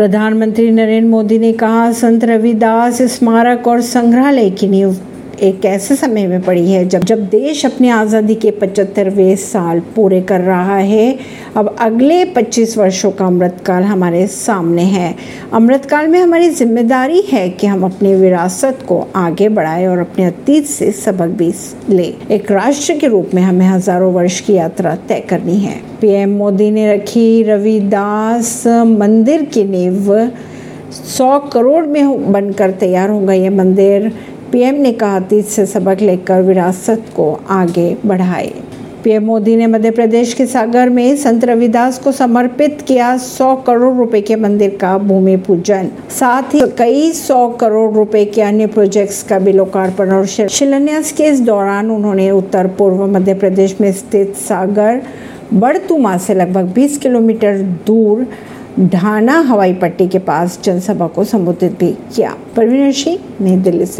प्रधानमंत्री नरेंद्र मोदी ने कहा संत रविदास स्मारक और संग्रहालय की नींव एक ऐसे समय में पड़ी है जब जब देश अपनी आज़ादी के पचहत्तरवें साल पूरे कर रहा है। अब अगले 25 वर्षों का अमृतकाल हमारे सामने है। अमृतकाल में हमारी ज़िम्मेदारी है कि हम अपनी विरासत को आगे बढ़ाएँ और अपने अतीत से सबक भी ले। एक राष्ट्र के रूप में हमें हज़ारों वर्ष की यात्रा तय करनी है। पीएम मोदी ने रखी रविदास मंदिर की नींव। सौ करोड़ में बनकर तैयार होगा ये मंदिर। पीएम ने कहा अतीत से सबक लेकर विरासत को आगे बढ़ाए। पीएम मोदी ने मध्य प्रदेश के सागर में संत रविदास को समर्पित किया 100 करोड़ रुपए के मंदिर का भूमि पूजन। साथ ही कई सौ करोड़ रुपए के अन्य प्रोजेक्ट्स का भी लोकार्पण और शिलान्यास के इस दौरान उन्होंने उत्तर पूर्व मध्य प्रदेश में स्थित सागर, बड़तुमा से लगभग 20 किलोमीटर दूर ढाना हवाई पट्टी के पास जनसभा को संबोधित भी किया। परवीन सिंह, नई दिल्ली से।